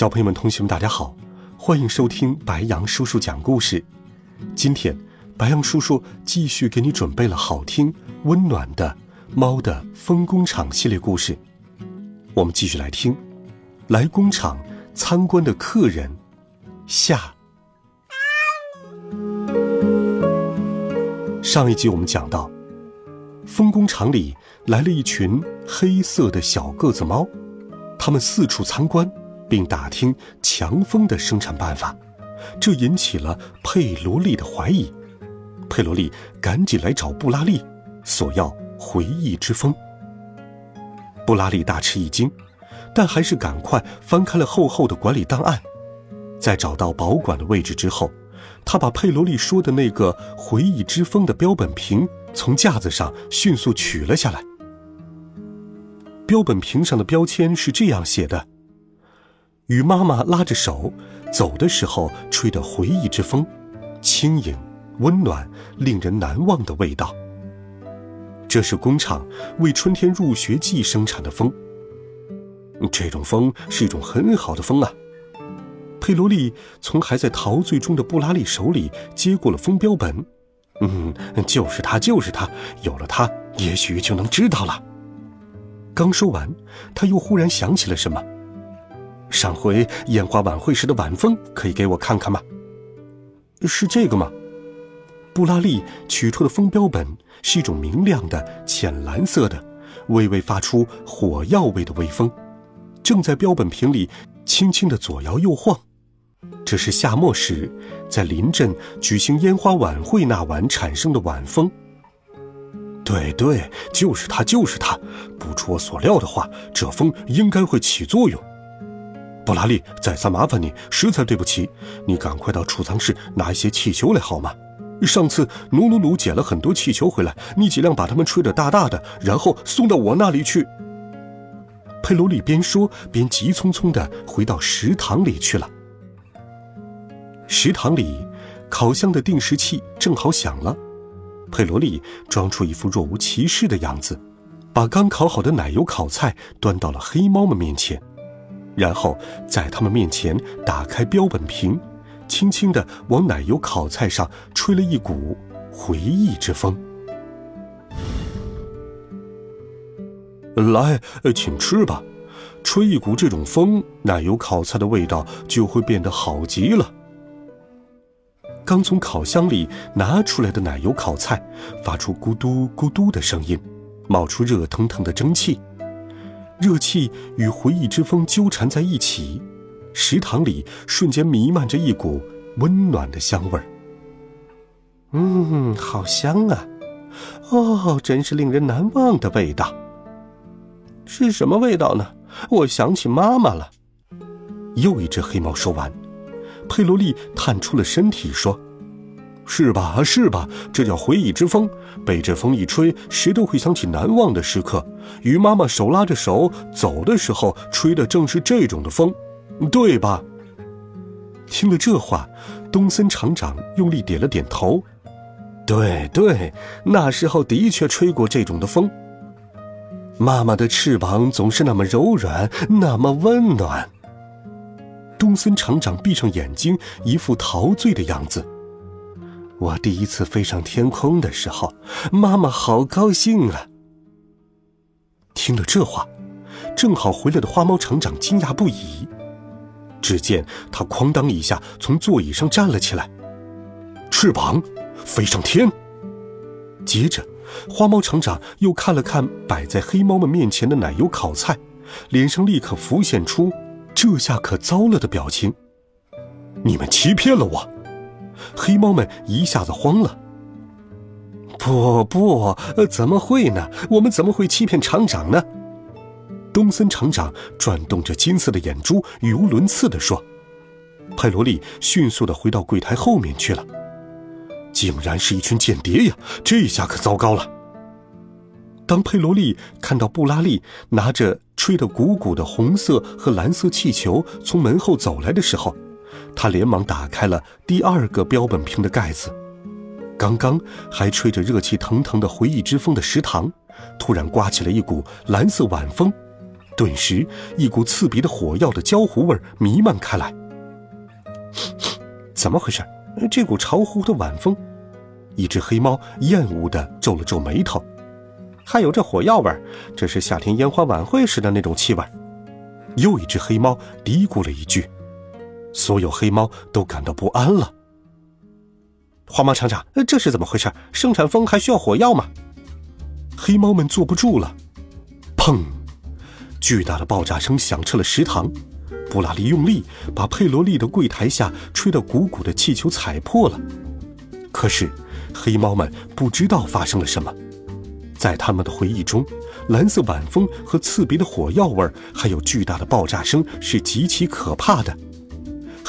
小朋友们、同学们，大家好，欢迎收听白羊叔叔讲故事。今天，白羊叔叔继续给你准备了好听、温暖的《猫的风工厂》系列故事。我们继续来听，来工厂参观的客人下。上一集我们讲到，风工厂里来了一群黑色的小个子猫，它们四处参观。并打听强风的生产办法，这引起了佩罗利的怀疑。佩罗利赶紧来找布拉利，索要回忆之风。布拉利大吃一惊，但还是赶快翻开了厚厚的管理档案。在找到保管的位置之后，他把佩罗利说的那个回忆之风的标本瓶从架子上迅速取了下来。标本瓶上的标签是这样写的。与妈妈拉着手走的时候，吹的回忆之风，轻盈、温暖、令人难忘的味道。这是工厂为春天入学季生产的风。这种风是一种很好的风啊！佩罗利从还在陶醉中的布拉利手里接过了风标本。嗯，就是它，就是它，有了它，也许就能知道了。刚说完，他又忽然想起了什么。上回烟花晚会时的晚风，可以给我看看吗？是这个吗？布拉利取出的风标本是一种明亮的浅蓝色的，微微发出火药味的微风，正在标本瓶里轻轻的左摇右晃。这是夏末时在临镇举行烟花晚会那晚产生的晚风。对对，就是它，就是它。不出我所料的话，这风应该会起作用。布拉利，再三麻烦你，实在对不起。你赶快到储藏室拿一些气球来好吗？上次努努努捡了很多气球回来，你尽量把它们吹得大大的，然后送到我那里去。佩罗利边说边急匆匆地回到食堂里去了。食堂里，烤箱的定时器正好响了。佩罗利装出一副若无其事的样子，把刚烤好的奶油烤菜端到了黑猫们面前。然后在他们面前打开标本瓶，轻轻地往奶油烤菜上吹了一股回忆之风。来，请吃吧，吹一股这种风，奶油烤菜的味道就会变得好极了。刚从烤箱里拿出来的奶油烤菜发出咕嘟咕嘟的声音，冒出热腾腾的蒸汽。热气与回忆之风纠缠在一起，食堂里瞬间弥漫着一股温暖的香味儿。嗯，好香啊！哦，真是令人难忘的味道。是什么味道呢？我想起妈妈了。又一只黑猫说完，佩罗利探出了身体说。是吧，是吧？这叫回忆之风。被这风一吹，谁都会想起难忘的时刻。与妈妈手拉着手走的时候，吹的正是这种的风，对吧？听了这话，东森厂长用力点了点头。对对，那时候的确吹过这种的风。妈妈的翅膀总是那么柔软，那么温暖。东森厂长闭上眼睛，一副陶醉的样子。我第一次飞上天空的时候，妈妈好高兴啊！听了这话，正好回来的花猫厂长惊讶不已。只见他哐当一下从座椅上站了起来，翅膀飞上天。接着，花猫厂长又看了看摆在黑猫们面前的奶油烤菜，脸上立刻浮现出“这下可糟了”的表情。你们欺骗了我！黑猫们一下子慌了。不不，怎么会呢？我们怎么会欺骗厂长呢？东森厂长转动着金色的眼珠，语无伦次地说：“佩罗利迅速的回到柜台后面去了。竟然是一群间谍呀！这下可糟糕了。当佩罗利看到布拉利拿着吹得鼓鼓的红色和蓝色气球从门后走来的时候，他连忙打开了第二个标本瓶的盖子。刚刚还吹着热气腾腾的回忆之风的食堂，突然刮起了一股蓝色晚风，顿时一股刺鼻的火药的焦糊味弥漫开来。怎么回事？这股潮乎乎的晚风？一只黑猫厌恶地皱了皱眉头，还有这火药味这是夏天烟花晚会时的那种气味。又一只黑猫嘀咕了一句，所有黑猫都感到不安了。花猫厂长，这是怎么回事？生产风还需要火药吗？黑猫们坐不住了，砰！巨大的爆炸声响彻了食堂。布拉利用力把佩罗利的柜台下吹得鼓鼓的气球踩破了，可是。黑猫们不知道发生了什么，在他们的回忆中，蓝色晚风和刺鼻的火药味还有巨大的爆炸声是极其可怕的。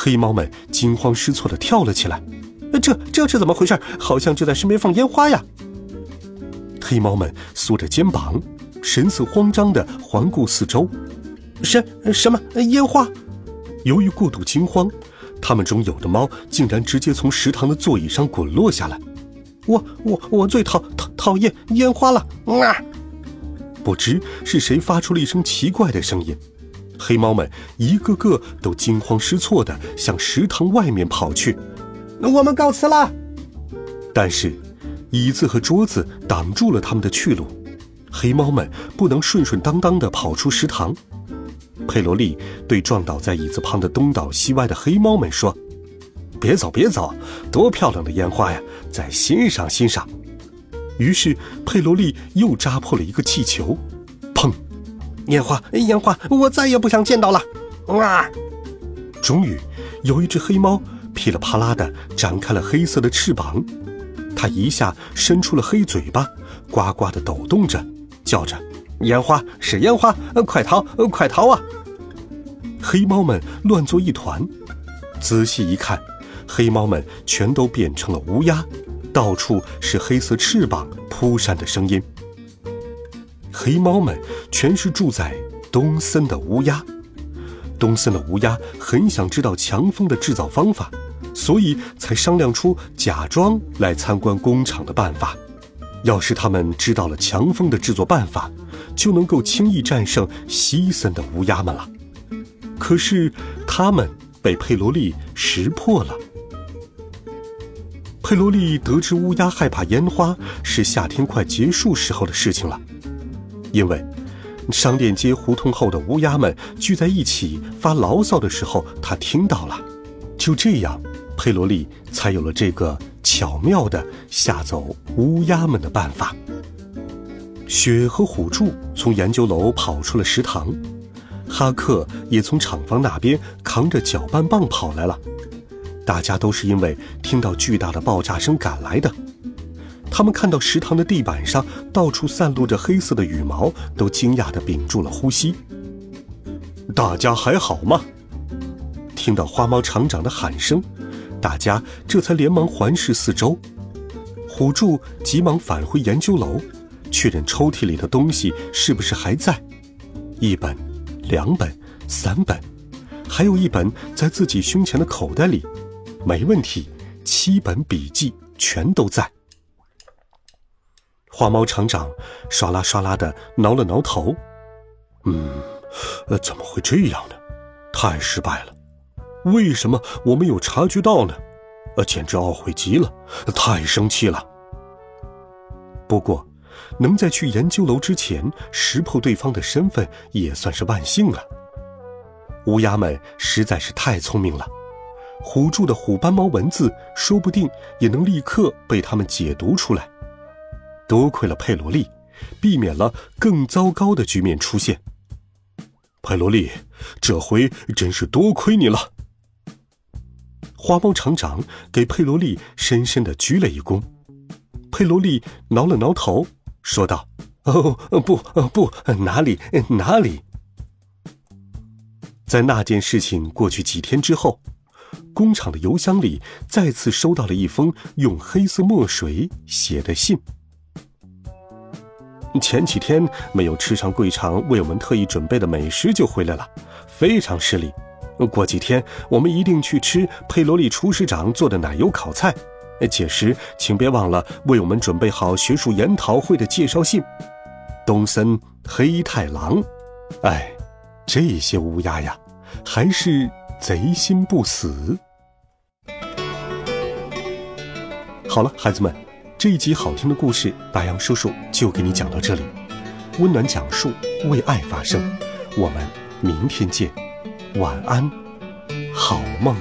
黑猫们惊慌失措地跳了起来，这这是怎么回事？好像就在身边放烟花呀！黑猫们缩着肩膀，神色慌张地环顾四周，什什么烟花？由于过度惊慌，他们中有的猫竟然直接从食堂的座椅上滚落下来。我我我最讨讨讨厌烟花了！啊！不知是谁发出了一声奇怪的声音，黑猫们一个个都惊慌失措地向食堂外面跑去。我们告辞了。但是，椅子和桌子挡住了他们的去路，黑猫们不能顺顺当当地跑出食堂。佩罗利对撞倒在椅子旁的东倒西歪的黑猫们说。别走，别走！多漂亮的烟花呀，再欣赏欣赏。于是佩罗利又扎破了一个气球，砰！烟花，烟花，我再也不想见到了！啊！终于，有一只黑猫噼里啪啦的展开了黑色的翅膀，它一下伸出了黑嘴巴，呱呱的抖动着，叫着：“烟花是烟花，快逃，快逃啊！”黑猫们乱作一团，仔细一看。黑猫们全都变成了乌鸦，到处是黑色翅膀扑扇的声音。黑猫们全是住在东森的乌鸦。东森的乌鸦很想知道强风的制造方法，所以才商量出假装来参观工厂的办法。要是他们知道了强风的制作办法，就能够轻易战胜西森的乌鸦们了。可是他们被佩罗利识破了。佩罗利得知乌鸦害怕烟花是夏天快结束时候的事情了，因为商店街胡同后的乌鸦们聚在一起发牢骚的时候，他听到了。就这样，佩罗利才有了这个巧妙的吓走乌鸦们的办法。雪和虎柱从研究楼跑出了食堂，哈克也从厂房那边扛着搅拌棒跑来了。大家都是因为听到巨大的爆炸声赶来的。他们看到食堂的地板上到处散落着黑色的羽毛，都惊讶地屏住了呼吸。大家还好吗？听到花猫厂长的喊声，大家这才连忙环视四周。虎柱急忙返回研究楼，确认抽屉里的东西是不是还在。一本，两本，三本，还有一本在自己胸前的口袋里。没问题，七本笔记全都在。花猫厂长唰啦唰啦的挠了挠头，嗯，呃，怎么会这样呢？太失败了！为什么我没有察觉到呢？呃，简直懊悔极了，太生气了。不过，能在去研究楼之前识破对方的身份，也算是万幸了。乌鸦们实在是太聪明了。虎柱的虎斑猫文字，说不定也能立刻被他们解读出来。多亏了佩罗利，避免了更糟糕的局面出现。佩罗利，这回真是多亏你了。花猫厂长给佩罗利深深的鞠了一躬。佩罗利挠了挠头，说道：“哦，不，不，哪里，哪里。”在那件事情过去几天之后。工厂的邮箱里再次收到了一封用黑色墨水写的信。前几天没有吃上柜场为我们特意准备的美食就回来了，非常失礼。过几天我们一定去吃佩罗利厨师长做的奶油烤菜。届时请别忘了为我们准备好学术研讨会的介绍信。东森黑太狼，哎，这些乌鸦呀，还是贼心不死。好了，孩子们。这一集好听的故事，白杨叔叔就给你讲到这里。温暖讲述，为爱发声。我们明天见，晚安，好梦。